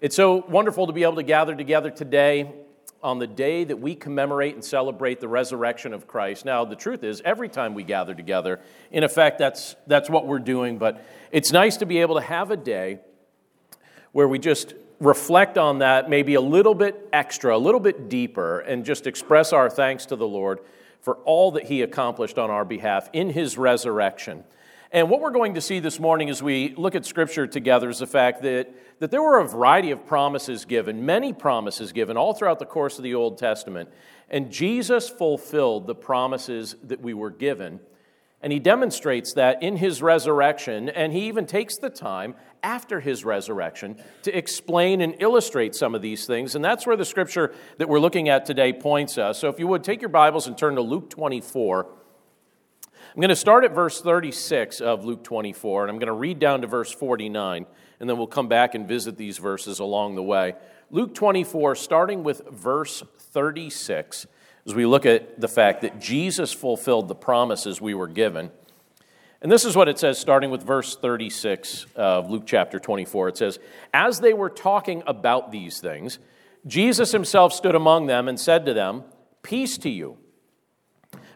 It's so wonderful to be able to gather together today on the day that we commemorate and celebrate the resurrection of Christ. Now, the truth is, every time we gather together, in effect, that's, that's what we're doing, but it's nice to be able to have a day where we just reflect on that maybe a little bit extra, a little bit deeper, and just express our thanks to the Lord for all that He accomplished on our behalf in His resurrection. And what we're going to see this morning as we look at Scripture together is the fact that, that there were a variety of promises given, many promises given, all throughout the course of the Old Testament. And Jesus fulfilled the promises that we were given. And he demonstrates that in his resurrection, and he even takes the time after his resurrection to explain and illustrate some of these things. And that's where the scripture that we're looking at today points us. So if you would, take your Bibles and turn to Luke 24. I'm going to start at verse 36 of Luke 24, and I'm going to read down to verse 49, and then we'll come back and visit these verses along the way. Luke 24, starting with verse 36, as we look at the fact that Jesus fulfilled the promises we were given. And this is what it says, starting with verse 36 of Luke chapter 24. It says, As they were talking about these things, Jesus himself stood among them and said to them, Peace to you.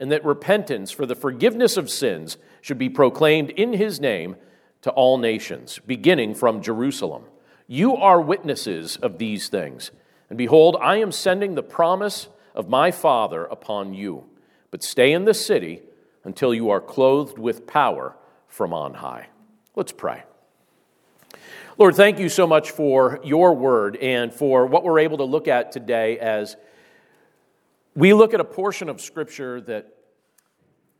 and that repentance for the forgiveness of sins should be proclaimed in his name to all nations, beginning from Jerusalem. You are witnesses of these things. And behold, I am sending the promise of my Father upon you. But stay in the city until you are clothed with power from on high. Let's pray. Lord, thank you so much for your word and for what we're able to look at today as we look at a portion of Scripture that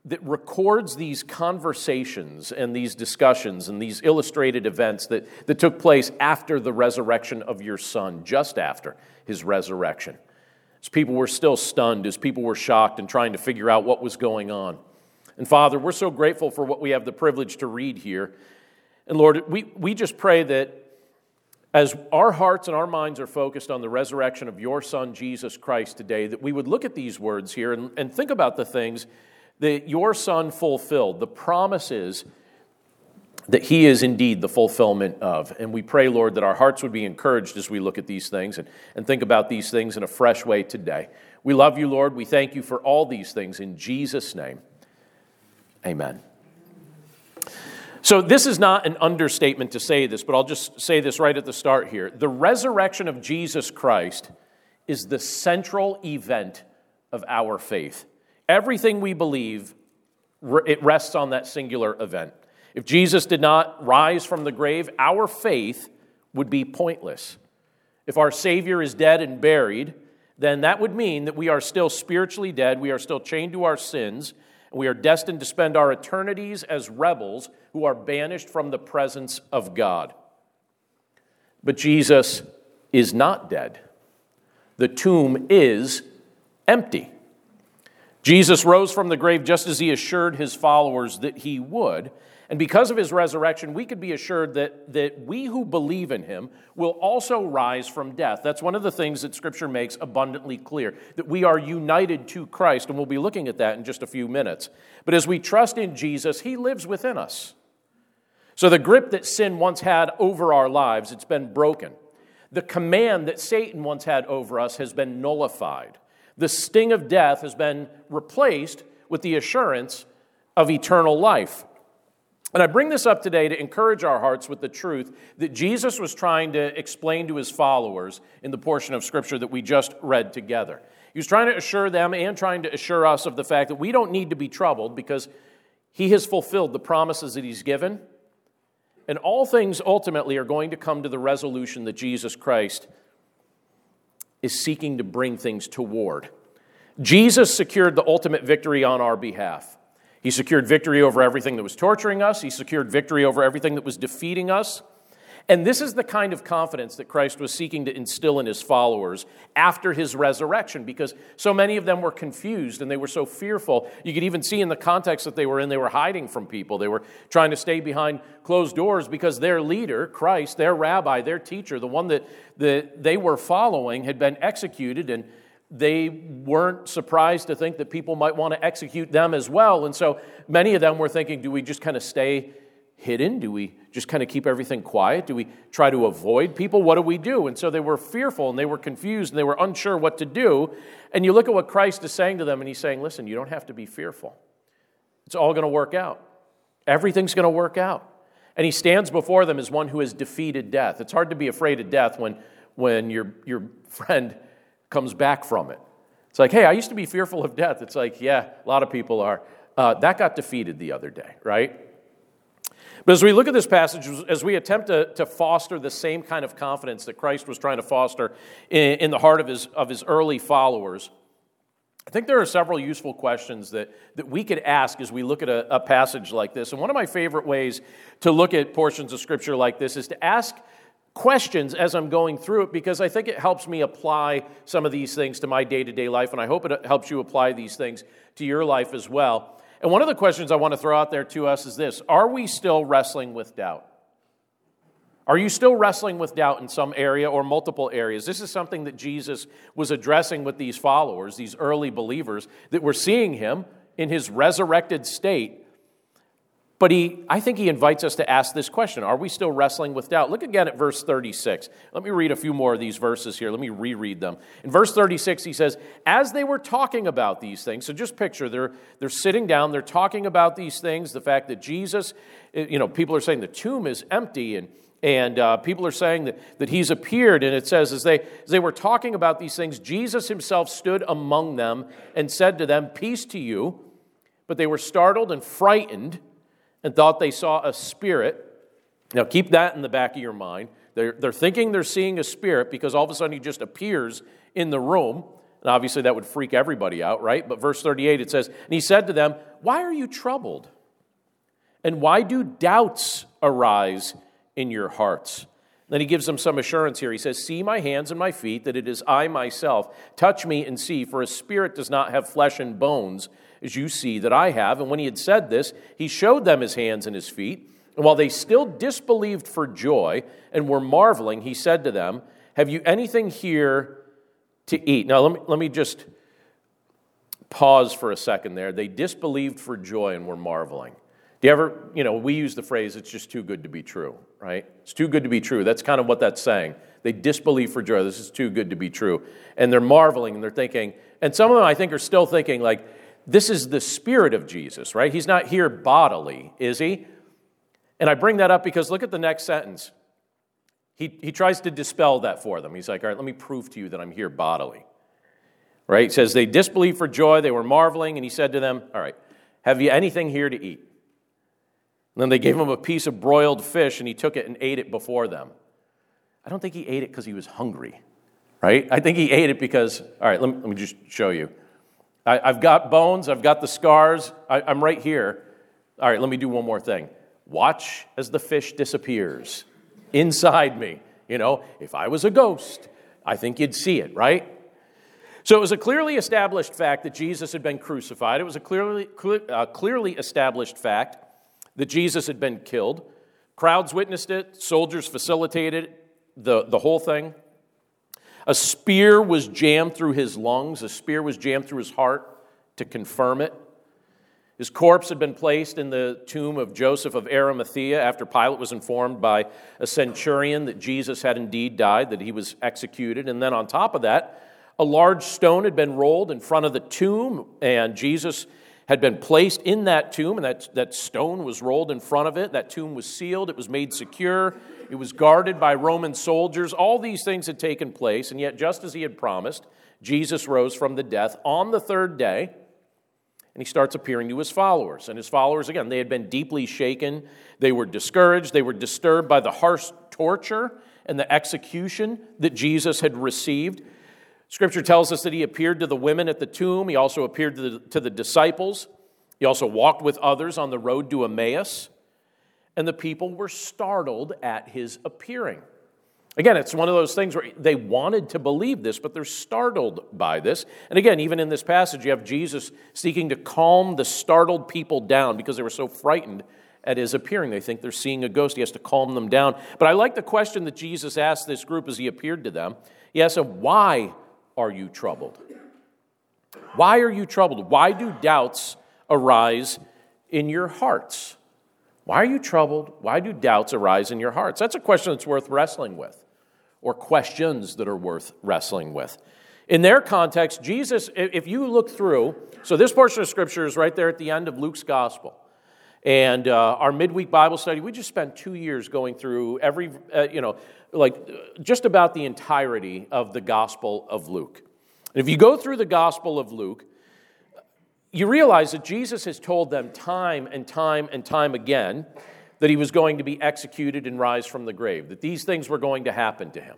that records these conversations and these discussions and these illustrated events that, that took place after the resurrection of your son, just after his resurrection. As people were still stunned, as people were shocked and trying to figure out what was going on. And Father, we're so grateful for what we have the privilege to read here. And Lord, we, we just pray that as our hearts and our minds are focused on the resurrection of your Son, Jesus Christ, today, that we would look at these words here and, and think about the things that your son fulfilled, the promises that he is indeed the fulfillment of. And we pray, Lord, that our hearts would be encouraged as we look at these things and, and think about these things in a fresh way today. We love you, Lord. We thank you for all these things in Jesus' name. Amen. So, this is not an understatement to say this, but I'll just say this right at the start here. The resurrection of Jesus Christ is the central event of our faith. Everything we believe, it rests on that singular event. If Jesus did not rise from the grave, our faith would be pointless. If our Savior is dead and buried, then that would mean that we are still spiritually dead, we are still chained to our sins, we are destined to spend our eternities as rebels who are banished from the presence of God. But Jesus is not dead, the tomb is empty. Jesus rose from the grave just as he assured his followers that he would. And because of his resurrection, we could be assured that, that we who believe in him will also rise from death. That's one of the things that Scripture makes abundantly clear that we are united to Christ, and we'll be looking at that in just a few minutes. But as we trust in Jesus, he lives within us. So the grip that sin once had over our lives, it's been broken. The command that Satan once had over us has been nullified. The sting of death has been replaced with the assurance of eternal life. And I bring this up today to encourage our hearts with the truth that Jesus was trying to explain to his followers in the portion of Scripture that we just read together. He was trying to assure them and trying to assure us of the fact that we don't need to be troubled because he has fulfilled the promises that he's given. And all things ultimately are going to come to the resolution that Jesus Christ is seeking to bring things toward. Jesus secured the ultimate victory on our behalf. He secured victory over everything that was torturing us, he secured victory over everything that was defeating us. And this is the kind of confidence that Christ was seeking to instill in his followers after his resurrection because so many of them were confused and they were so fearful. You could even see in the context that they were in, they were hiding from people. They were trying to stay behind closed doors because their leader, Christ, their rabbi, their teacher, the one that, that they were following, had been executed and they weren't surprised to think that people might want to execute them as well. And so many of them were thinking, do we just kind of stay hidden? Do we just kind of keep everything quiet? Do we try to avoid people? What do we do? And so they were fearful and they were confused and they were unsure what to do. And you look at what Christ is saying to them, and he's saying, listen, you don't have to be fearful. It's all going to work out, everything's going to work out. And he stands before them as one who has defeated death. It's hard to be afraid of death when, when your, your friend comes back from it. It's like, hey, I used to be fearful of death. It's like, yeah, a lot of people are. Uh, that got defeated the other day, right? But as we look at this passage, as we attempt to, to foster the same kind of confidence that Christ was trying to foster in, in the heart of his, of his early followers, I think there are several useful questions that, that we could ask as we look at a, a passage like this. And one of my favorite ways to look at portions of Scripture like this is to ask questions as I'm going through it because I think it helps me apply some of these things to my day to day life, and I hope it helps you apply these things to your life as well. And one of the questions I want to throw out there to us is this Are we still wrestling with doubt? Are you still wrestling with doubt in some area or multiple areas? This is something that Jesus was addressing with these followers, these early believers that were seeing him in his resurrected state but he, I think he invites us to ask this question Are we still wrestling with doubt? Look again at verse 36. Let me read a few more of these verses here. Let me reread them. In verse 36, he says, As they were talking about these things, so just picture they're, they're sitting down, they're talking about these things, the fact that Jesus, eh, you know, people are saying the tomb is empty and and uh, people are saying that, that he's appeared, and it says, as they, as they were talking about these things, Jesus himself stood among them and said to them, Peace to you. But they were startled and frightened and thought they saw a spirit. Now, keep that in the back of your mind. They're, they're thinking they're seeing a spirit because all of a sudden he just appears in the room. And obviously, that would freak everybody out, right? But verse 38, it says, And he said to them, Why are you troubled? And why do doubts arise in your hearts? Then he gives them some assurance here. He says, See my hands and my feet, that it is I myself. Touch me and see, for a spirit does not have flesh and bones as you see that I have. And when he had said this, he showed them his hands and his feet. And while they still disbelieved for joy and were marveling, he said to them, Have you anything here to eat? Now, let me, let me just pause for a second there. They disbelieved for joy and were marveling. Do you ever, you know, we use the phrase, it's just too good to be true, right? It's too good to be true. That's kind of what that's saying. They disbelieve for joy. This is too good to be true. And they're marveling and they're thinking, and some of them I think are still thinking, like, this is the spirit of Jesus, right? He's not here bodily, is he? And I bring that up because look at the next sentence. He, he tries to dispel that for them. He's like, all right, let me prove to you that I'm here bodily. Right? He says, they disbelieved for joy, they were marveling, and he said to them, All right, have you anything here to eat? And then they gave him a piece of broiled fish, and he took it and ate it before them. I don't think he ate it because he was hungry, right? I think he ate it because, all right, let me, let me just show you. I, have got bones, I've got the scars, I, I'm right here. All right, let me do one more thing. Watch as the fish disappears inside me. You know, if I was a ghost, I think you'd see it, right? So it was a clearly established fact that Jesus had been crucified. It was a clearly, clear, uh, clearly established fact that Jesus had been killed. Crowds witnessed it, soldiers facilitated the, the whole thing. A spear was jammed through his lungs, a spear was jammed through his heart to confirm it. His corpse had been placed in the tomb of Joseph of Arimathea after Pilate was informed by a centurion that Jesus had indeed died, that he was executed. And then on top of that, a large stone had been rolled in front of the tomb, and Jesus had been placed in that tomb, and that, that stone was rolled in front of it. That tomb was sealed, it was made secure, it was guarded by Roman soldiers. All these things had taken place, and yet, just as he had promised, Jesus rose from the death on the third day, and he starts appearing to his followers. And his followers, again, they had been deeply shaken. They were discouraged, they were disturbed by the harsh torture and the execution that Jesus had received. Scripture tells us that he appeared to the women at the tomb. He also appeared to the, to the disciples. He also walked with others on the road to Emmaus. And the people were startled at his appearing. Again, it's one of those things where they wanted to believe this, but they're startled by this. And again, even in this passage, you have Jesus seeking to calm the startled people down because they were so frightened at his appearing. They think they're seeing a ghost. He has to calm them down. But I like the question that Jesus asked this group as he appeared to them. He asked them, Why are you troubled? Why are you troubled? Why do doubts arise in your hearts? Why are you troubled? Why do doubts arise in your hearts? That's a question that's worth wrestling with, or questions that are worth wrestling with. In their context, Jesus, if you look through, so this portion of scripture is right there at the end of Luke's gospel. And uh, our midweek Bible study, we just spent two years going through every, uh, you know, like just about the entirety of the Gospel of Luke. And if you go through the Gospel of Luke, you realize that Jesus has told them time and time and time again that he was going to be executed and rise from the grave, that these things were going to happen to him.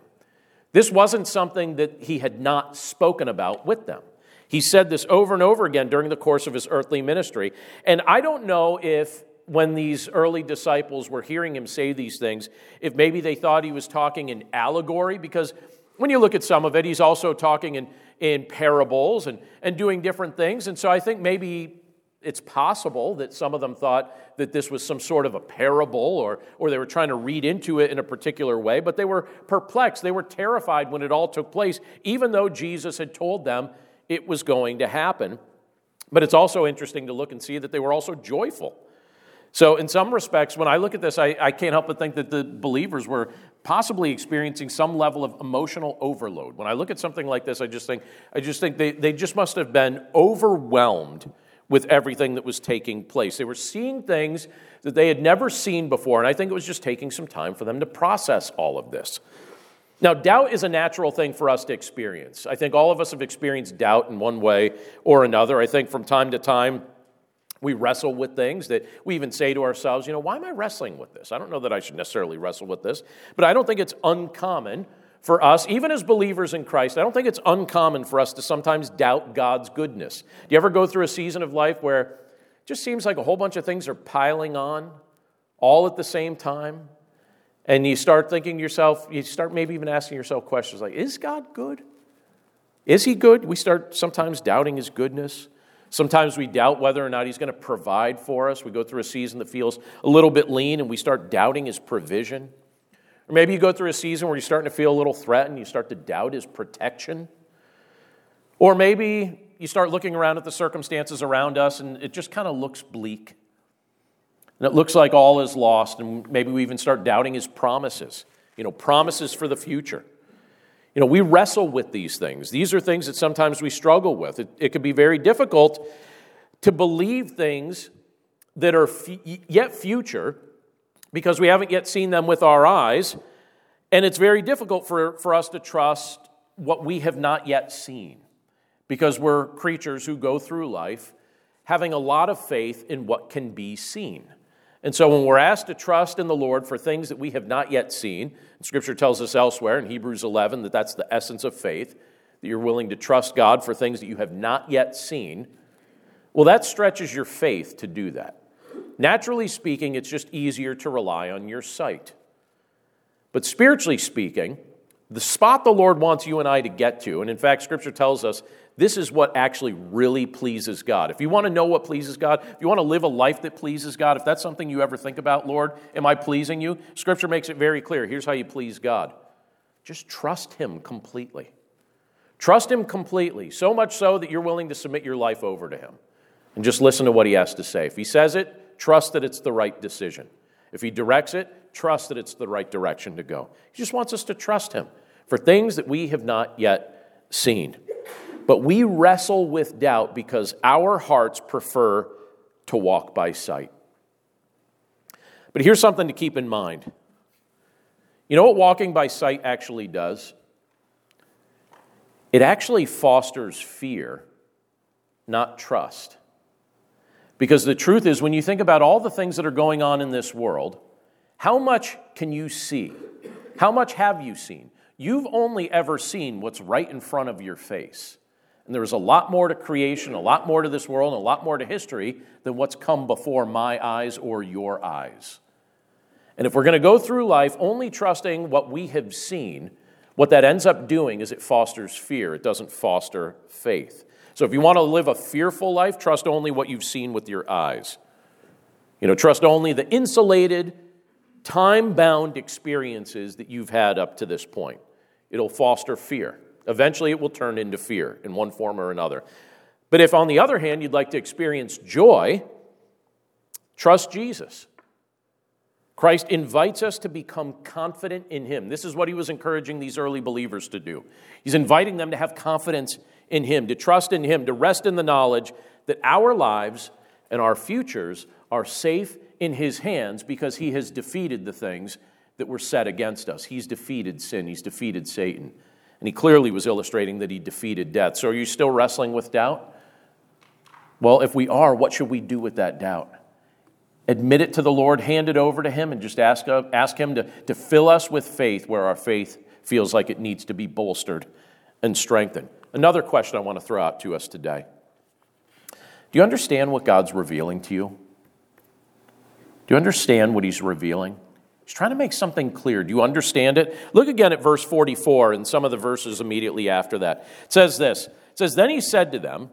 This wasn't something that he had not spoken about with them. He said this over and over again during the course of his earthly ministry. And I don't know if when these early disciples were hearing him say these things, if maybe they thought he was talking in allegory, because when you look at some of it, he's also talking in, in parables and, and doing different things. And so I think maybe it's possible that some of them thought that this was some sort of a parable or, or they were trying to read into it in a particular way, but they were perplexed. They were terrified when it all took place, even though Jesus had told them it was going to happen. But it's also interesting to look and see that they were also joyful so, in some respects, when I look at this, I, I can't help but think that the believers were possibly experiencing some level of emotional overload. When I look at something like this, I just think, I just think they, they just must have been overwhelmed with everything that was taking place. They were seeing things that they had never seen before, and I think it was just taking some time for them to process all of this. Now, doubt is a natural thing for us to experience. I think all of us have experienced doubt in one way or another. I think from time to time, we wrestle with things that we even say to ourselves, you know, why am I wrestling with this? I don't know that I should necessarily wrestle with this, but I don't think it's uncommon for us, even as believers in Christ, I don't think it's uncommon for us to sometimes doubt God's goodness. Do you ever go through a season of life where it just seems like a whole bunch of things are piling on all at the same time? And you start thinking to yourself, you start maybe even asking yourself questions like, is God good? Is he good? We start sometimes doubting his goodness. Sometimes we doubt whether or not He's going to provide for us. We go through a season that feels a little bit lean and we start doubting His provision. Or maybe you go through a season where you're starting to feel a little threatened, you start to doubt His protection. Or maybe you start looking around at the circumstances around us and it just kind of looks bleak. And it looks like all is lost, and maybe we even start doubting His promises, you know, promises for the future. You know, we wrestle with these things. These are things that sometimes we struggle with. It, it can be very difficult to believe things that are f- yet future because we haven't yet seen them with our eyes. And it's very difficult for, for us to trust what we have not yet seen because we're creatures who go through life having a lot of faith in what can be seen. And so when we're asked to trust in the Lord for things that we have not yet seen, Scripture tells us elsewhere in Hebrews 11 that that's the essence of faith, that you're willing to trust God for things that you have not yet seen. Well, that stretches your faith to do that. Naturally speaking, it's just easier to rely on your sight. But spiritually speaking, the spot the Lord wants you and I to get to, and in fact, Scripture tells us this is what actually really pleases God. If you want to know what pleases God, if you want to live a life that pleases God, if that's something you ever think about, Lord, am I pleasing you? Scripture makes it very clear. Here's how you please God just trust Him completely. Trust Him completely, so much so that you're willing to submit your life over to Him and just listen to what He has to say. If He says it, trust that it's the right decision. If He directs it, trust that it's the right direction to go. He just wants us to trust Him for things that we have not yet seen. But we wrestle with doubt because our hearts prefer to walk by sight. But here's something to keep in mind. You know what walking by sight actually does? It actually fosters fear, not trust. Because the truth is, when you think about all the things that are going on in this world, how much can you see? How much have you seen? You've only ever seen what's right in front of your face. And there's a lot more to creation, a lot more to this world, and a lot more to history than what's come before my eyes or your eyes. And if we're going to go through life only trusting what we have seen, what that ends up doing is it fosters fear. It doesn't foster faith. So if you want to live a fearful life, trust only what you've seen with your eyes. You know, trust only the insulated, time bound experiences that you've had up to this point. It'll foster fear. Eventually, it will turn into fear in one form or another. But if, on the other hand, you'd like to experience joy, trust Jesus. Christ invites us to become confident in Him. This is what He was encouraging these early believers to do. He's inviting them to have confidence in Him, to trust in Him, to rest in the knowledge that our lives and our futures are safe in His hands because He has defeated the things that were set against us. He's defeated sin, He's defeated Satan. And He clearly was illustrating that He defeated death. So are you still wrestling with doubt? Well, if we are, what should we do with that doubt? admit it to the Lord, hand it over to Him, and just ask, uh, ask Him to, to fill us with faith where our faith feels like it needs to be bolstered and strengthened. Another question I want to throw out to us today Do you understand what God's revealing to you? Do you understand what He's revealing? He's trying to make something clear. Do you understand it? Look again at verse 44 and some of the verses immediately after that. It says this It says, Then He said to them,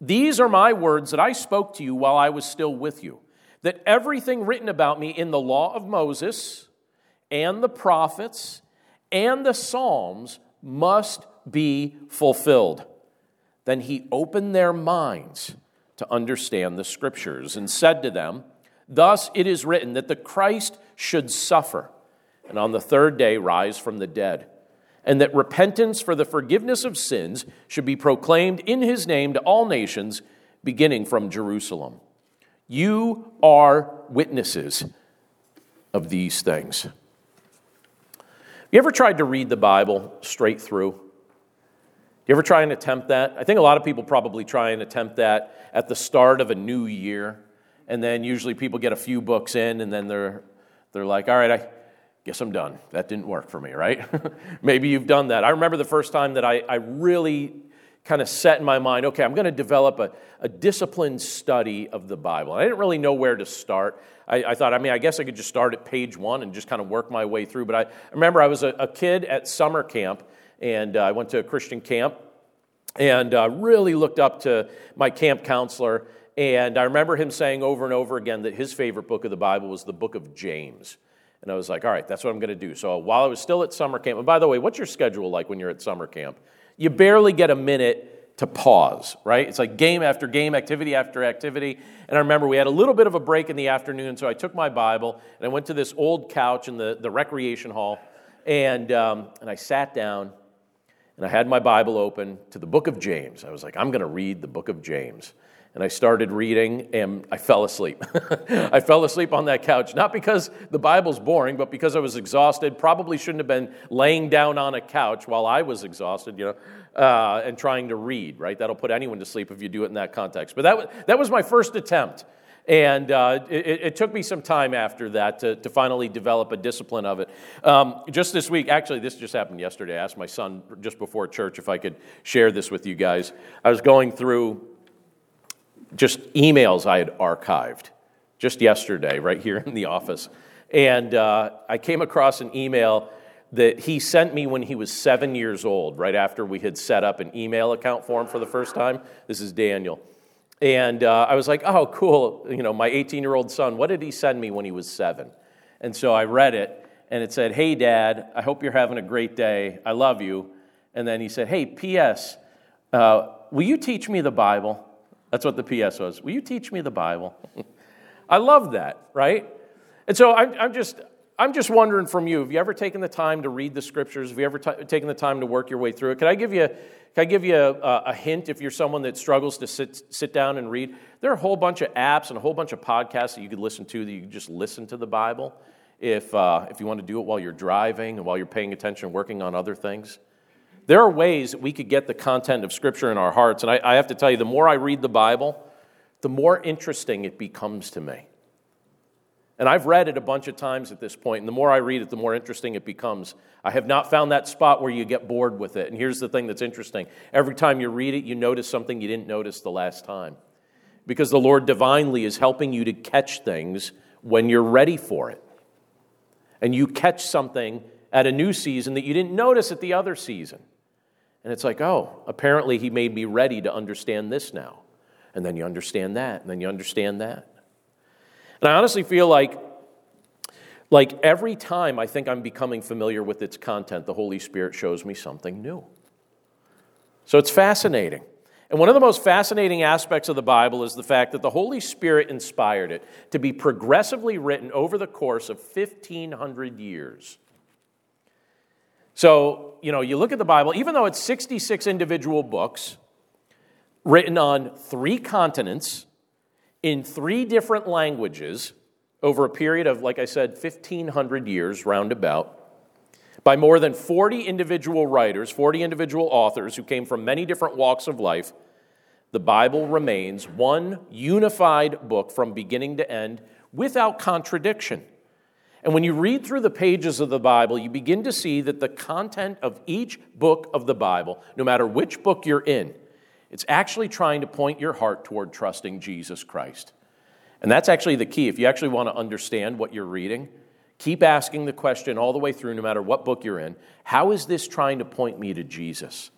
These are my words that I spoke to you while I was still with you that everything written about me in the law of Moses and the prophets and the Psalms must be fulfilled. Then he opened their minds to understand the scriptures and said to them, Thus it is written that the Christ should suffer and on the third day rise from the dead, and that repentance for the forgiveness of sins should be proclaimed in his name to all nations, beginning from Jerusalem. You are witnesses of these things. You ever tried to read the Bible straight through? You ever try and attempt that? I think a lot of people probably try and attempt that at the start of a new year. And then usually people get a few books in and then they're, they're like, all right, I guess I'm done. That didn't work for me, right? Maybe you've done that. I remember the first time that I, I really kind of set in my mind okay, I'm going to develop a, a disciplined study of the Bible. I didn't really know where to start. I, I, thought, I mean, I guess I could just start at page one and just kind of work my way through. But I, I remember I was a, a, kid at summer camp, and uh, I went to a Christian camp and uh, really looked up to my camp counselor. And I remember him saying over and over again that his favorite book of the Bible was the book of James. And I was like, all right, that's what I'm going to do. So while I was still at summer camp, and by the way, what's your schedule like when you're at summer camp? you barely get a minute to pause, right? It's like game after game, activity after activity. And I remember we had a little bit of a break in the afternoon, so I took my Bible and I went to this old couch in the, the recreation hall, and, um, and I sat down and I had my Bible open to the book of James. I was like, I'm going to read the book of James and I started reading and I fell asleep. I fell asleep on that couch, not because the Bible's boring, but because I was exhausted. Probably shouldn't have been laying down on a couch while I was exhausted, you know, uh, and trying to read, right? That'll put anyone to sleep if you do it in that context. But that was, that was my first attempt. And uh, it, it, took me some time after that to, to finally develop a discipline of it. Um, just this week, actually, this just happened yesterday. I asked my son just before church if I could share this with you guys. I was going through just emails I had archived just yesterday, right here in the office. And uh, I came across an email that he sent me when he was seven years old, right after we had set up an email account for him for the first time. This is Daniel. And uh, I was like, oh, cool. You know, my 18 year old son, what did he send me when he was seven? And so I read it, and it said, Hey, Dad, I hope you're having a great day. I love you. And then he said, Hey, P.S., uh, will you teach me the Bible? That's what the PS was. Will you teach me the Bible? I love that, right? And so I'm, I'm just, I'm just wondering from you, have you ever taken the time to read the scriptures? Have you ever t- taken the time to work your way through it? Can I give you, can I give you a, a, hint if you're someone that struggles to sit, sit down and read? There are a whole bunch of apps and a whole bunch of podcasts that you could listen to that you can just listen to the Bible if, uh, if you want to do it while you're driving and while you're paying attention working on other things. There are ways that we could get the content of Scripture in our hearts. And I, I have to tell you, the more I read the Bible, the more interesting it becomes to me. And I've read it a bunch of times at this point, and the more I read it, the more interesting it becomes. I have not found that spot where you get bored with it. And here's the thing that's interesting every time you read it, you notice something you didn't notice the last time. Because the Lord divinely is helping you to catch things when you're ready for it and you catch something at a new season that you didn't notice at the other season. And it's like, oh, apparently he made me ready to understand this now. And then you understand that, and then you understand that. And I honestly feel like, like every time I think I'm becoming familiar with its content, the Holy Spirit shows me something new. So it's fascinating. And one of the most fascinating aspects of the Bible is the fact that the Holy Spirit inspired it to be progressively written over the course of 1,500 years. So, you know, you look at the Bible, even though it's 66 individual books written on three continents in three different languages over a period of, like I said, 1,500 years roundabout by more than 40 individual writers, 40 individual authors who came from many different walks of life, the Bible remains one unified book from beginning to end without contradiction. And when you read through the pages of the Bible, you begin to see that the content of each book of the Bible, no matter which book you're in, it's actually trying to point your heart toward trusting Jesus Christ. And that's actually the key. If you actually want to understand what you're reading, Keep asking the question all the way through, no matter what book you're in how is this trying to point me to Jesus?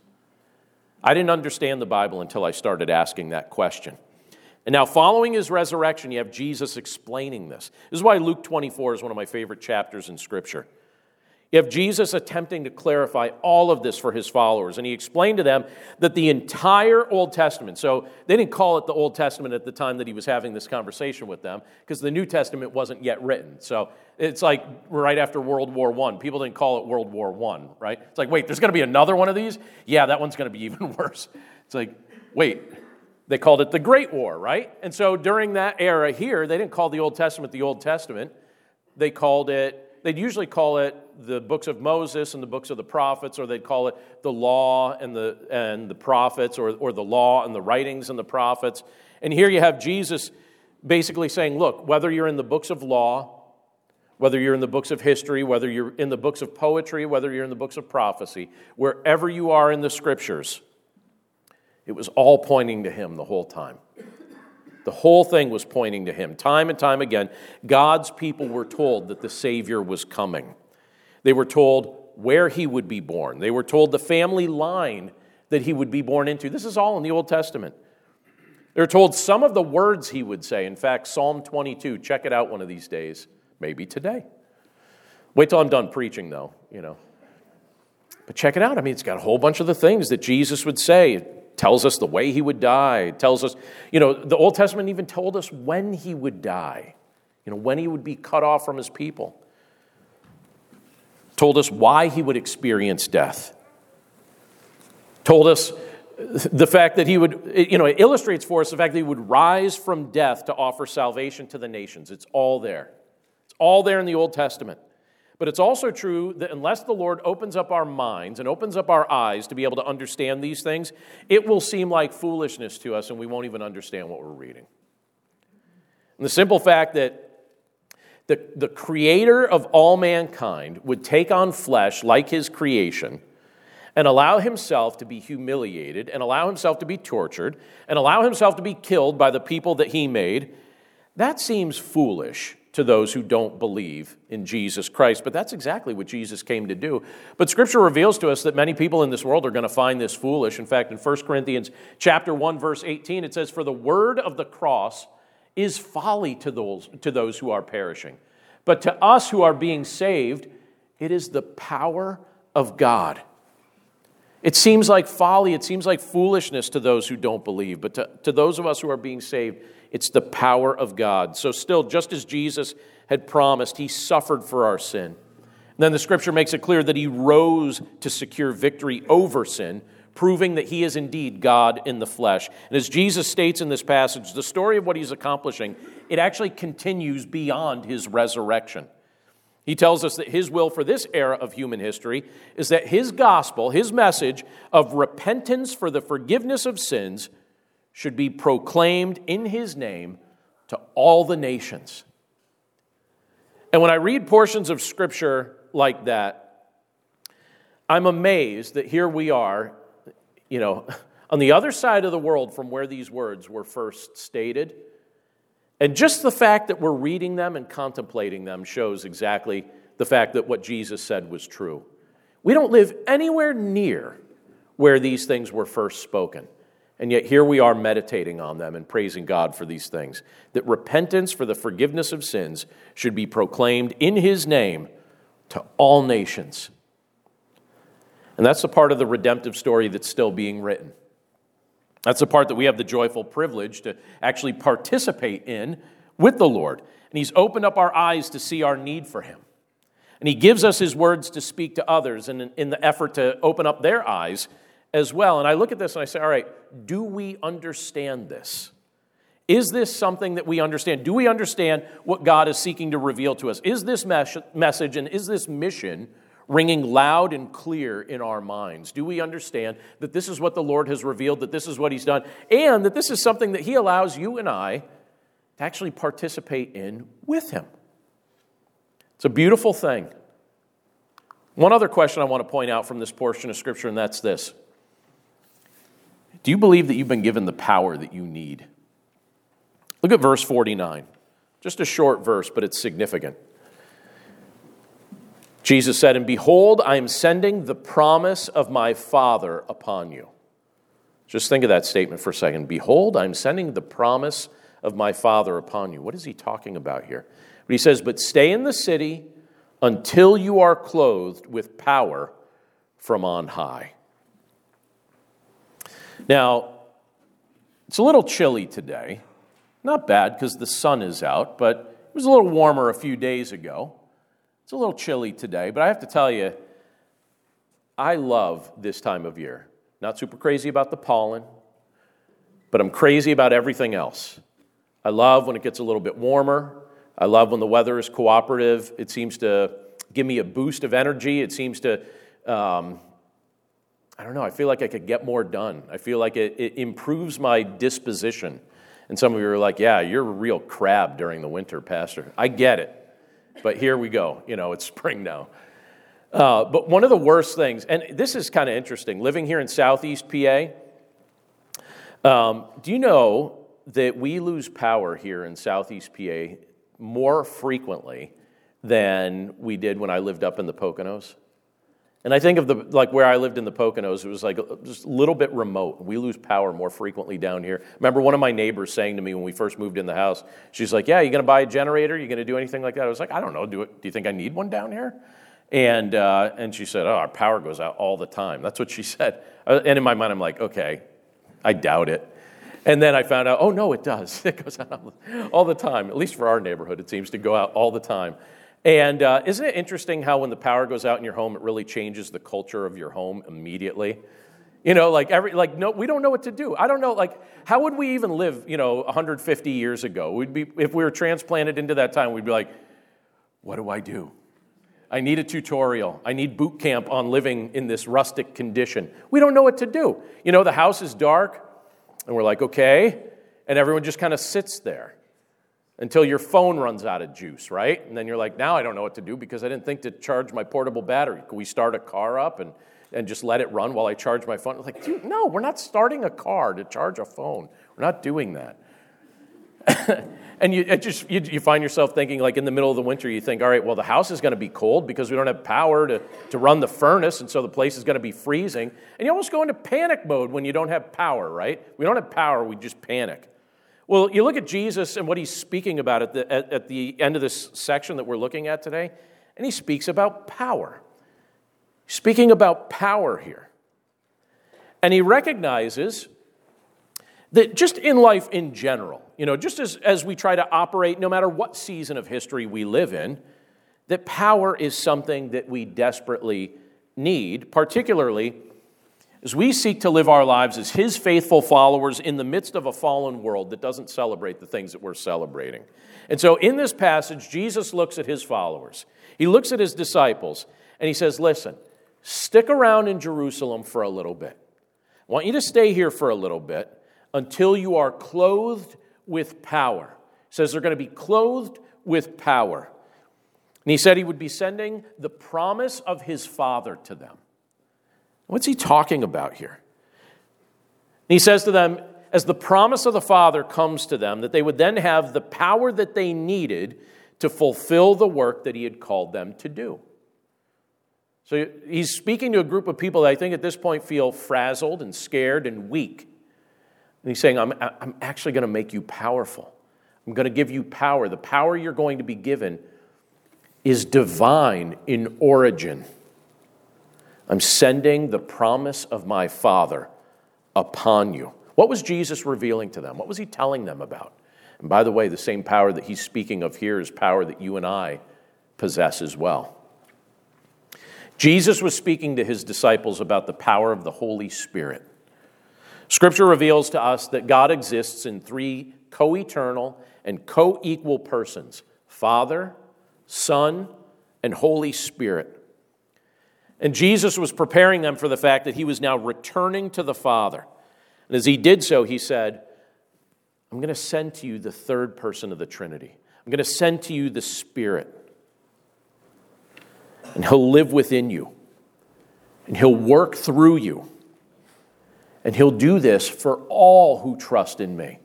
I didn't understand the Bible until I started asking that question. And now, following his resurrection, you have Jesus explaining this. This is why Luke 24 is one of my favorite chapters in Scripture. You have Jesus attempting to clarify all of this for his followers, and he explained to them that the entire Old Testament, so they didn't call it the Old Testament at the time that he was having this conversation with them, because the New Testament wasn't yet written. So it's like right after World War I. People didn't call it World War I, right? It's like, wait, there's going to be another one of these? Yeah, that one's going to be even worse. It's like, wait, they called it the Great War, right? And so during that era here, they didn't call the Old Testament the Old Testament. They called it they'd usually call it the books of Moses and the books of the prophets, or they'd call it the law and the, and the prophets, or, or the law and the writings and the prophets. And here you have Jesus basically saying, look, whether you're in the books of law, whether you're in the books of history, whether you're in the books of poetry, whether you're in the books of prophecy, wherever you are in the scriptures, it was all pointing to Him the whole time. The whole thing was pointing to him. Time and time again, God's people were told that the Savior was coming. They were told where he would be born, they were told the family line that he would be born into. This is all in the Old Testament. They're told some of the words he would say. In fact, Psalm 22, check it out one of these days, maybe today. Wait till I'm done preaching, though, you know. But check it out. I mean, it's got a whole bunch of the things that Jesus would say tells us the way he would die, tells us, you know, the Old Testament even told us when he would die, you know, when he would be cut off from his people. Told us why he would experience death. Told us the fact that he would, you know, it illustrates for us the fact that he would rise from death to offer salvation to the nations. It's all there. It's all there in the Old Testament. But it's also true that unless the Lord opens up our minds and opens up our eyes to be able to understand these things, it will seem like foolishness to us and we won't even understand what we're reading. And the simple fact that the, the creator of all mankind would take on flesh like his creation and allow himself to be humiliated and allow himself to be tortured and allow himself to be killed by the people that he made, that seems foolish to those who don't believe in Jesus Christ. But that's exactly what Jesus came to do. But scripture reveals to us that many people in this world are going to find this foolish. In fact, in 1 Corinthians chapter 1 verse 18 it says for the word of the cross is folly to those to those who are perishing. But to us who are being saved, it is the power of God. It seems like folly, it seems like foolishness to those who don't believe, but to, to those of us who are being saved, it's the power of God. So, still, just as Jesus had promised, he suffered for our sin. And then the scripture makes it clear that he rose to secure victory over sin, proving that he is indeed God in the flesh. And as Jesus states in this passage, the story of what he's accomplishing, it actually continues beyond his resurrection. He tells us that his will for this era of human history is that his gospel, his message of repentance for the forgiveness of sins, should be proclaimed in his name to all the nations. And when I read portions of scripture like that, I'm amazed that here we are, you know, on the other side of the world from where these words were first stated. And just the fact that we're reading them and contemplating them shows exactly the fact that what Jesus said was true. We don't live anywhere near where these things were first spoken. And yet, here we are meditating on them and praising God for these things. That repentance for the forgiveness of sins should be proclaimed in His name to all nations. And that's the part of the redemptive story that's still being written. That's the part that we have the joyful privilege to actually participate in with the Lord. And He's opened up our eyes to see our need for Him. And He gives us His words to speak to others and in the effort to open up their eyes as well. And I look at this and I say, all right, do we understand this? Is this something that we understand? Do we understand what God is seeking to reveal to us? Is this mes- message and is this mission ringing loud and clear in our minds? Do we understand that this is what the Lord has revealed, that this is what He's done, and that this is something that He allows you and I to actually participate in with Him? It's a beautiful thing. One other question I want to point out from this portion of Scripture, and that's this do you believe that you've been given the power that you need? Look at verse 49. Just a short verse, but it's significant. Jesus said, And behold, I am sending the promise of my Father upon you. Just think of that statement for a second. Behold, I'm sending the promise of my Father upon you. What is he talking about here? But he says, But stay in the city until you are clothed with power from on high. Now, it's a little chilly today. Not bad because the sun is out, but it was a little warmer a few days ago. It's a little chilly today, but I have to tell you, I love this time of year. Not super crazy about the pollen, but I'm crazy about everything else. I love when it gets a little bit warmer. I love when the weather is cooperative. It seems to give me a boost of energy. It seems to um, I don't know, I feel like I could get more done. I feel like it, it improves my disposition. And some of you are like, yeah, you're a real crab during the winter, Pastor. I get it. But here we go. You know, it's spring now. Uh, but one of the worst things, and this is kind of interesting, living here in Southeast PA, um, do you know that we lose power here in Southeast PA more frequently than we did when I lived up in the Poconos? And I think of the like where I lived in the Poconos, it was like just a little bit remote. We lose power more frequently down here. Remember one of my neighbors saying to me when we first moved in the house, she's like, "Yeah, you're going to buy a generator? You're going to do anything like that?" I was like, "I don't know. Do it? Do you think I need one down here?" And uh, and she said, "Oh, our power goes out all the time." That's what she said. Uh, and in my mind, I'm like, "Okay, I doubt it." And then I found out, oh no, it does. It goes out all the time. At least for our neighborhood, it seems to go out all the time. And uh, isn't it interesting how when the power goes out in your home, it really changes the culture of your home immediately? You know, like every like no, we don't know what to do. I don't know, like how would we even live? You know, 150 years ago, we'd be if we were transplanted into that time, we'd be like, what do I do? I need a tutorial. I need boot camp on living in this rustic condition. We don't know what to do. You know, the house is dark, and we're like, okay, and everyone just kind of sits there until your phone runs out of juice, right? And then you're like, now I don't know what to do because I didn't think to charge my portable battery. Can we start a car up and, and just let it run while I charge my phone? I'm like, dude, no, we're not starting a car to charge a phone. We're not doing that. and you just you, you, find yourself thinking like in the middle of the winter you think all right well the house is going to be cold because we don't have power to, to run the furnace and so the place is going to be freezing and you almost go into panic mode when you don't have power right we don't have power we just panic well, you look at Jesus and what he's speaking about at the, at, at the end of this section that we're looking at today, and he speaks about power. Speaking about power here. And he recognizes that just in life in general, you know, just as, as we try to operate, no matter what season of history we live in, that power is something that we desperately need, particularly as we seek to live our lives as His faithful followers in the midst of a fallen world that doesn't celebrate the things that we're celebrating. And so in this passage, Jesus looks at His followers, He looks at His disciples, and He says, Listen, stick around in Jerusalem for a little bit. I want you to stay here for a little bit until you are clothed with power. He says they're going to be clothed with power. And he said he would be sending the promise of his Father to them. What's he talking about here? He says to them, as the promise of the Father comes to them, that they would then have the power that they needed to fulfill the work that he had called them to do. So he's speaking to a group of people that I think at this point feel frazzled and scared and weak. And he's saying, I'm, I'm actually going to make you powerful. I'm going to give you power. The power you're going to be given is divine in origin. I'm sending the promise of my Father upon you. What was Jesus revealing to them? What was he telling them about? And by the way, the same power that he's speaking of here is power that you and I possess as well. Jesus was speaking to his disciples about the power of the Holy Spirit. Scripture reveals to us that God exists in three co eternal and co equal persons Father, Son, and Holy Spirit. And Jesus was preparing them for the fact that he was now returning to the Father. And as he did so, he said, I'm going to send to you the third person of the Trinity. I'm going to send to you the Spirit. And he'll live within you. And he'll work through you. And he'll do this for all who trust in me.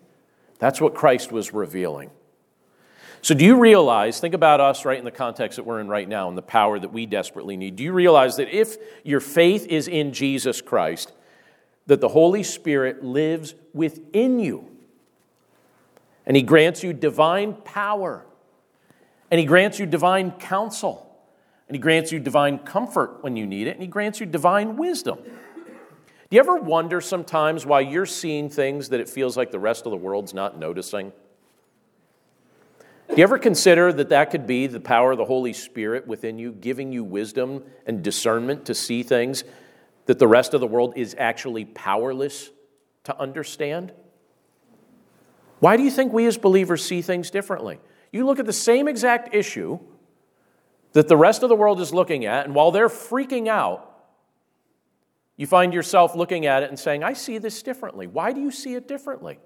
That's what Christ was revealing. So, do you realize, think about us right in the context that we're in right now and the power that we desperately need. Do you realize that if your faith is in Jesus Christ, that the Holy Spirit lives within you? And He grants you divine power, and He grants you divine counsel, and He grants you divine comfort when you need it, and He grants you divine wisdom. Do you ever wonder sometimes why you're seeing things that it feels like the rest of the world's not noticing? Do you ever consider that that could be the power of the Holy Spirit within you, giving you wisdom and discernment to see things that the rest of the world is actually powerless to understand? Why do you think we as believers see things differently? You look at the same exact issue that the rest of the world is looking at, and while they're freaking out, you find yourself looking at it and saying, I see this differently. Why do you see it differently?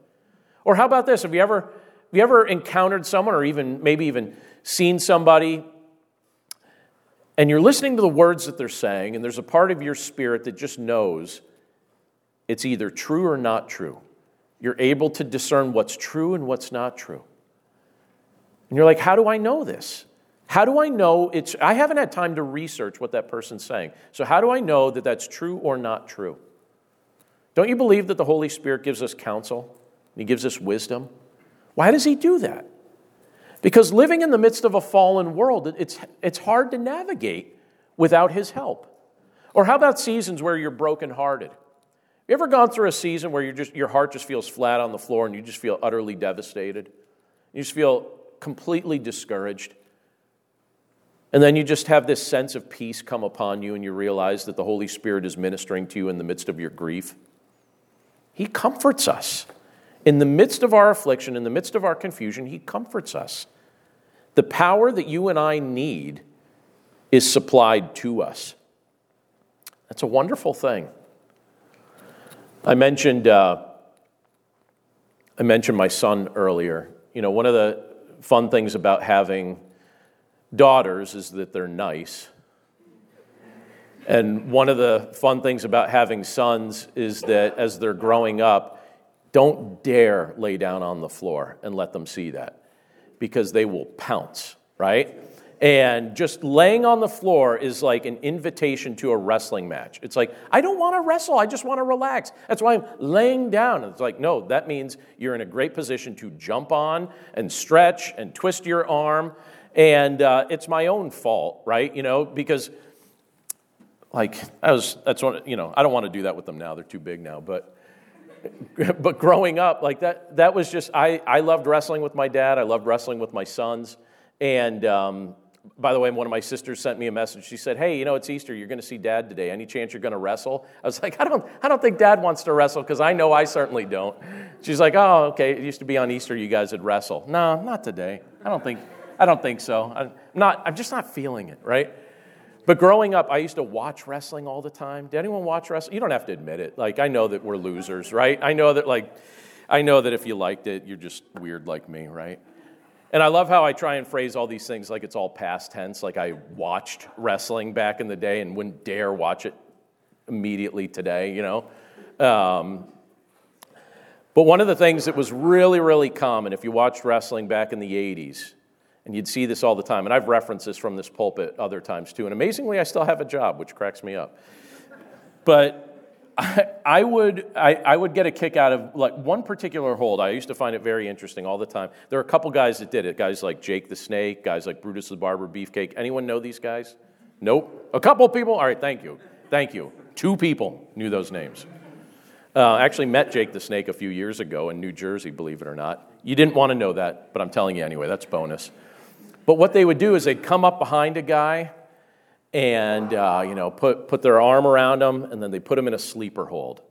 Or how about this? Have you ever, have you ever encountered someone or even maybe even seen somebody and you're listening to the words that they're saying, and there's a part of your spirit that just knows it's either true or not true. You're able to discern what's true and what's not true. And you're like, how do I know this? How do I know it's, I haven't had time to research what that person's saying. So, how do I know that that's true or not true? Don't you believe that the Holy Spirit gives us counsel? He gives us wisdom? Why does He do that? Because living in the midst of a fallen world, it's, it's hard to navigate without His help. Or how about seasons where you're brokenhearted? You ever gone through a season where you just, your heart just feels flat on the floor and you just feel utterly devastated? You just feel completely discouraged. And then you just have this sense of peace come upon you, and you realize that the Holy Spirit is ministering to you in the midst of your grief. He comforts us. In the midst of our affliction, in the midst of our confusion, He comforts us. The power that you and I need is supplied to us. That's a wonderful thing. I mentioned, uh, I mentioned my son earlier. You know, one of the fun things about having daughters is that they're nice. And one of the fun things about having sons is that as they're growing up, don't dare lay down on the floor and let them see that because they will pounce, right? And just laying on the floor is like an invitation to a wrestling match. It's like, I don't want to wrestle, I just want to relax. That's why I'm laying down. And It's like, no, that means you're in a great position to jump on and stretch and twist your arm and uh, it's my own fault, right? You know, because like I was, that's what you know. I don't want to do that with them now; they're too big now. But but growing up, like that, that was just, I, I loved wrestling with my dad. I loved wrestling with my sons. And um, by the way, one of my sisters sent me a message. She said, Hey, you know, it's Easter. You're going to see dad today. Any chance you're going to wrestle? I was like, I don't, I don't think dad wants to wrestle because I know I certainly don't. She's like, Oh, okay. It used to be on Easter you guys would wrestle. No, not today. I don't think, I don't think so. I'm, not, I'm just not feeling it, right? But growing up, I used to watch wrestling all the time. Did anyone watch wrestling? You don't have to admit it. Like, I know that we're losers, right? I know that, like, I know that if you liked it, you're just weird like me, right? And I love how I try and phrase all these things like it's all past tense, like I watched wrestling back in the day and wouldn't dare watch it immediately today, you know? Um, but one of the things that was really, really common if you watched wrestling back in the 80s, and you'd see this all the time, and I've referenced this from this pulpit other times too, and amazingly, I still have a job, which cracks me up. But I, would I, I, would get a kick out of like one particular hold. I used to find it very interesting all the time. There are a couple guys that did it. Guys like Jake the Snake, guys like Brutus the Barber Beefcake. Anyone know these guys? Nope. A couple people. All right. Thank you. Thank you. Two people knew those names. Uh, I actually met Jake the Snake a few years ago in New Jersey. Believe it or not. You didn't want to know that, but I'm telling you anyway. That's bonus. But what they would do is they'd come up behind a guy and uh, you know put, put their arm around him and then they put him in a sleeper hold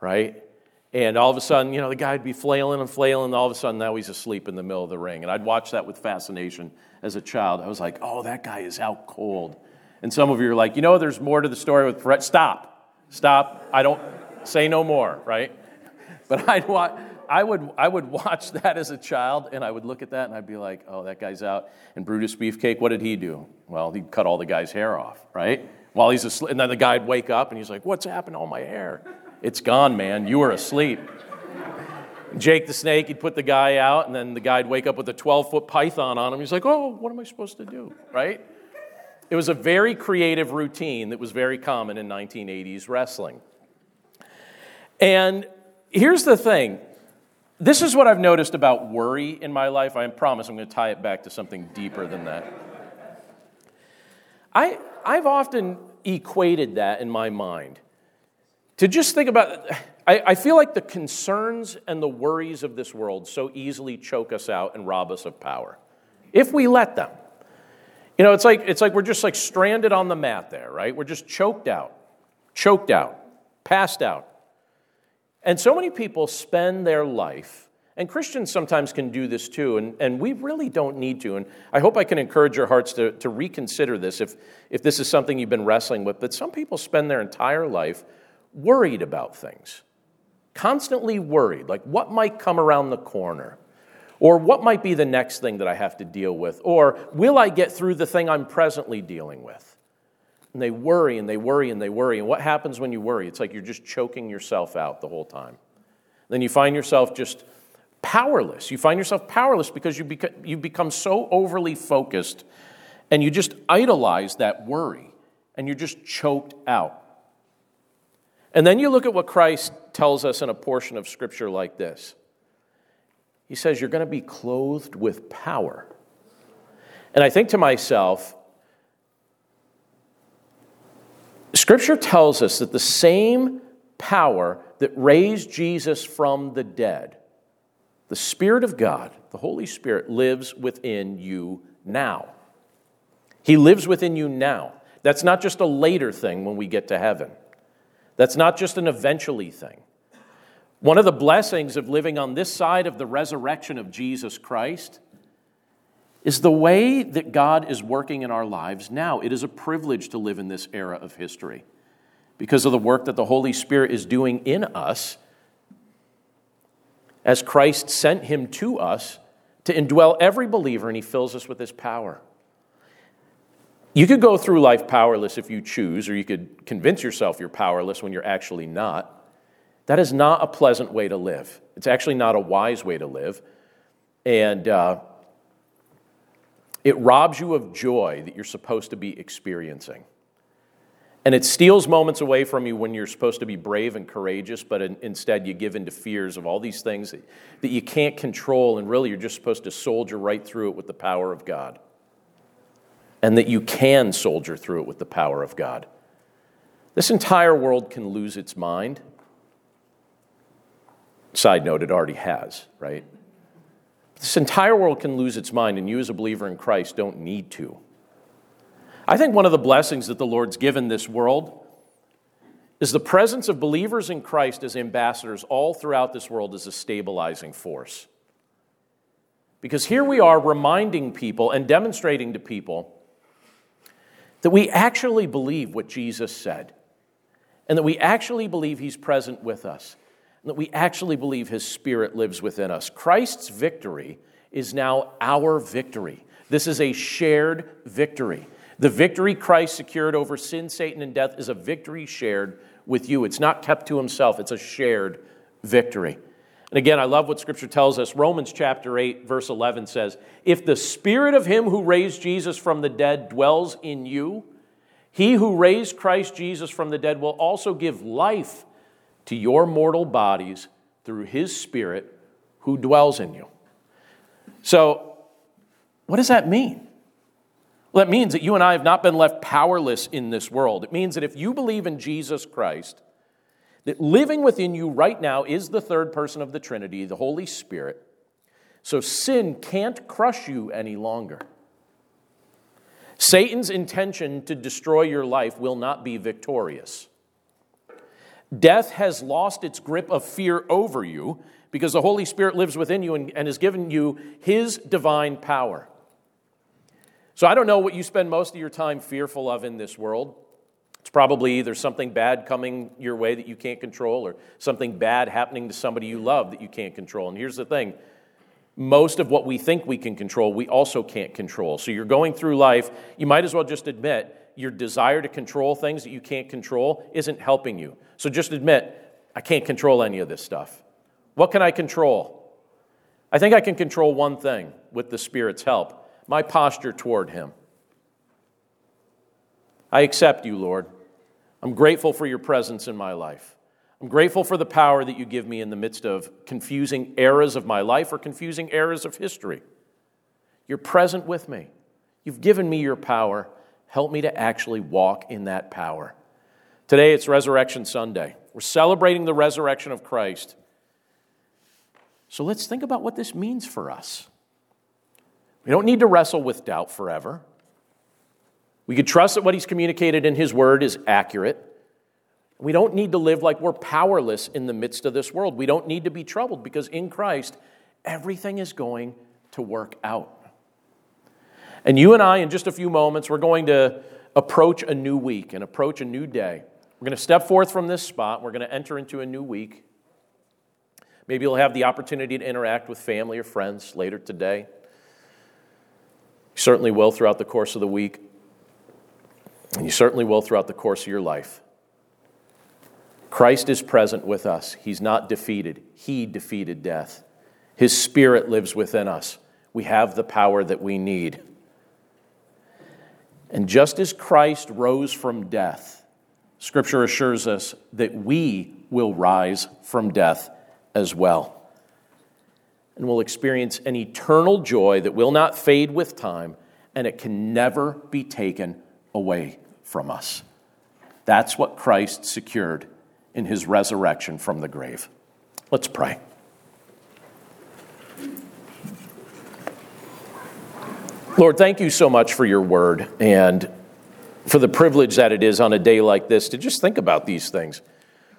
right? And all of a sudden you know the guy'd be flailing and flailing and all of a sudden now he's asleep in the middle of the ring. And i'd watch that with fascination as a child. I was like oh that guy is out cold. And some of you are like you know there's more to the story with Fred. stop. Stop. I don't say no more right? But i'd watch I would, I would watch that as a child and I would look at that and I'd be like, oh, that guy's out. And Brutus Beefcake, what did he do? Well, he'd cut all the guy's hair off, right? While he's asleep. And then the guy'd wake up and he's like, what's happened to all my hair? It's gone, man. You were asleep. Jake the snake, he'd put the guy out, and then the guy'd wake up with a 12 foot python on him. He's like, oh, what am I supposed to do? Right? It was a very creative routine that was very common in 1980s wrestling. And here's the thing this is what I've noticed about worry in my life. I promise I'm going to tie it back to something deeper than that. I, I've often equated that in my mind to just think about I, I, feel like the concerns and the worries of this world so easily choke us out and rob us of power if we let them you know it's like it's like we're just like stranded on the mat there right we're just choked out choked out passed out and so many people spend their life, and Christians sometimes can do this too, and, and we really don't need to. And I hope I can encourage your hearts to, to reconsider this if, if this is something you've been wrestling with. But some people spend their entire life worried about things, constantly worried, like what might come around the corner. Or what might be the next thing that I have to deal with? Or will I get through the thing I'm presently dealing with? And they worry and they worry and they worry. And what happens when you worry? It's like you're just choking yourself out the whole time. Then you find yourself just powerless. You find yourself powerless because you, beca- you become so overly focused and you just idolize that worry and you're just choked out. And then you look at what Christ tells us in a portion of Scripture like this He says, You're going to be clothed with power. And I think to myself, Scripture tells us that the same power that raised Jesus from the dead, the Spirit of God, the Holy Spirit, lives within you now. He lives within you now. That's not just a later thing when we get to heaven, that's not just an eventually thing. One of the blessings of living on this side of the resurrection of Jesus Christ is the way that God is working in our lives now. It is a privilege to live in this era of history because of the work that the Holy Spirit is doing in us as Christ sent him to us to indwell every believer and he fills us with his power. You could go through life powerless if you choose, or you could convince yourself you're powerless when you're actually not. That is not a pleasant way to live. It's actually not a wise way to live. And uh, it robs you of joy that you're supposed to be experiencing. And it steals moments away from you when you're supposed to be brave and courageous, but in, instead you give in to fears of all these things that, that you can't control, and really you're just supposed to soldier right through it with the power of God. And that you can soldier through it with the power of God. This entire world can lose its mind. Side note, it already has, right? This entire world can lose its mind, and you, as a believer in Christ, don't need to. I think one of the blessings that the Lord's given this world is the presence of believers in Christ as ambassadors all throughout this world is a stabilizing force. Because here we are reminding people and demonstrating to people that we actually believe what Jesus said, and that we actually believe He's present with us, that we actually believe His Spirit lives within us. Christ's victory is now our victory. This is a shared victory. The victory Christ secured over sin, Satan, and death is a victory shared with you. It's not kept to himself, it's a shared victory. And again, I love what Scripture tells us. Romans chapter 8, verse 11 says, If the Spirit of Him who raised Jesus from the dead dwells in you, He who raised Christ Jesus from the dead will also give life to your mortal bodies through His Spirit who dwells in you. So, what does that mean? Well, that means that you and I have not been left powerless in this world. It means that if you believe in Jesus Christ, that living within you right now is the third person of the Trinity, the Holy Spirit. So sin can't crush you any longer. Satan's intention to destroy your life will not be victorious. Death has lost its grip of fear over you because the Holy Spirit lives within you and, and has given you his divine power. So I don't know what you spend most of your time fearful of in this world. It's probably either something bad coming your way that you can't control or something bad happening to somebody you love that you can't control. And here's the thing most of what we think we can control, we also can't control. So you're going through life, you might as well just admit your desire to control things that you can't control isn't helping you. So just admit, I can't control any of this stuff. What can I control? I think I can control one thing with the Spirit's help my posture toward Him. I accept you, Lord. I'm grateful for your presence in my life. I'm grateful for the power that you give me in the midst of confusing eras of my life or confusing eras of history. You're present with me. You've given me your power. Help me to actually walk in that power. Today it's Resurrection Sunday. We're celebrating the resurrection of Christ. So let's think about what this means for us. We don't need to wrestle with doubt forever. We could trust that what he's communicated in his word is accurate. We don't need to live like we're powerless in the midst of this world. We don't need to be troubled because in Christ, everything is going to work out. And you and I, in just a few moments, we're going to approach a new week and approach a new day. We're going to step forth from this spot. We're going to enter into a new week. Maybe you'll have the opportunity to interact with family or friends later today. Certainly will throughout the course of the week, and you certainly will throughout the course of your life. Christ is present with us. He's not defeated. He defeated death. His Spirit lives within us. We have the power that we need. And just as Christ rose from death, Scripture assures us that we will rise from death as well and will experience an eternal joy that will not fade with time and it can never be taken away from us. That's what Christ secured in his resurrection from the grave. Let's pray. Lord, thank you so much for your word and for the privilege that it is on a day like this to just think about these things.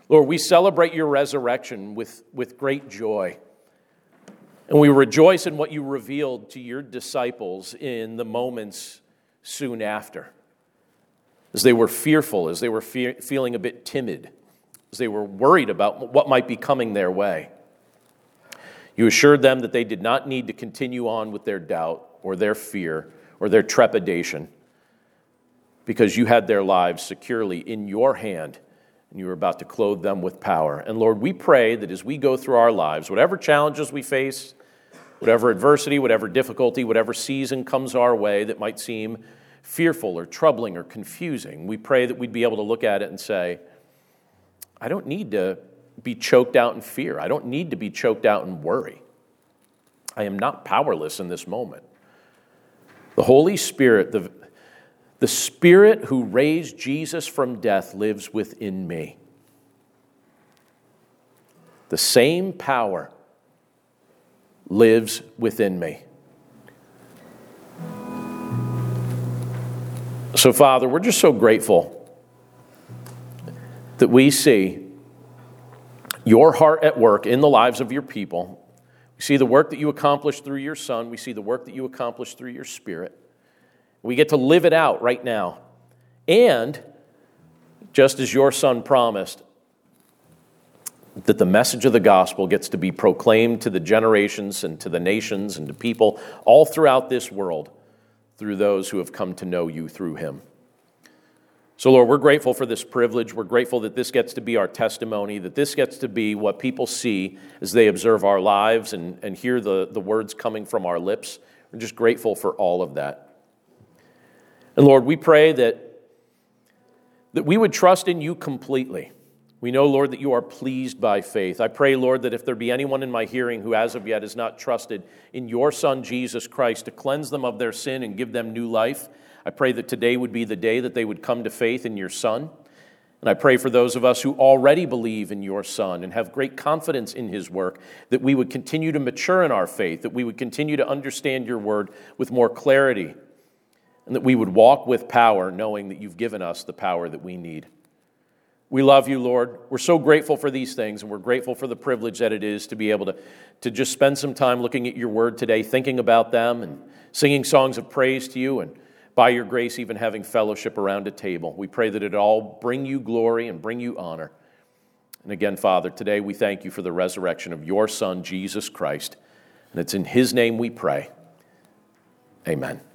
Lord, we celebrate your resurrection with, with great joy. And we rejoice in what you revealed to your disciples in the moments soon after. As they were fearful, as they were fe- feeling a bit timid, as they were worried about what might be coming their way. You assured them that they did not need to continue on with their doubt or their fear or their trepidation because you had their lives securely in your hand and you were about to clothe them with power. And Lord, we pray that as we go through our lives, whatever challenges we face, whatever adversity, whatever difficulty, whatever season comes our way that might seem fearful or troubling or confusing, we pray that we'd be able to look at it and say, I don't need to be choked out in fear. I don't need to be choked out in worry. I am not powerless in this moment. The Holy Spirit, the, the Spirit who raised Jesus from death lives within me. the same power lives within me. So, Father, we're just so grateful that we see your heart at work in the lives of your people. We see the work that you accomplished through your Son. We see the work that you accomplished through your Spirit. We get to live it out right now. And, just as your Son promised, that the message of the gospel gets to be proclaimed to the generations and to the nations and to people all throughout this world through those who have come to know you through him. So, Lord, we're grateful for this privilege. We're grateful that this gets to be our testimony, that this gets to be what people see as they observe our lives and, and hear the, the words coming from our lips. We're just grateful for all of that. And Lord, we pray that, that we would trust in you completely. We know, Lord, that you are pleased by faith. I pray, Lord, that if there be anyone in my hearing who as of yet has not trusted in your Son, Jesus Christ, to cleanse them of their sin and give them new life, I pray that today would be the day that they would come to faith in your Son. And I pray for those of us who already believe in your Son and have great confidence in his work, that we would continue to mature in our faith, that we would continue to understand your word with more clarity, and that we would walk with power, knowing that you've given us the power that we need. We love you, Lord. We're so grateful for these things, and we're grateful for the privilege that it is to be able to, to just spend some time looking at your word today, thinking about them, and singing songs of praise to you and by your grace, even having fellowship around a table. We pray that it all bring you glory and bring you honor. And again, Father, today we thank you for the resurrection of your Son, Jesus Christ. And it's in his name we pray. Amen.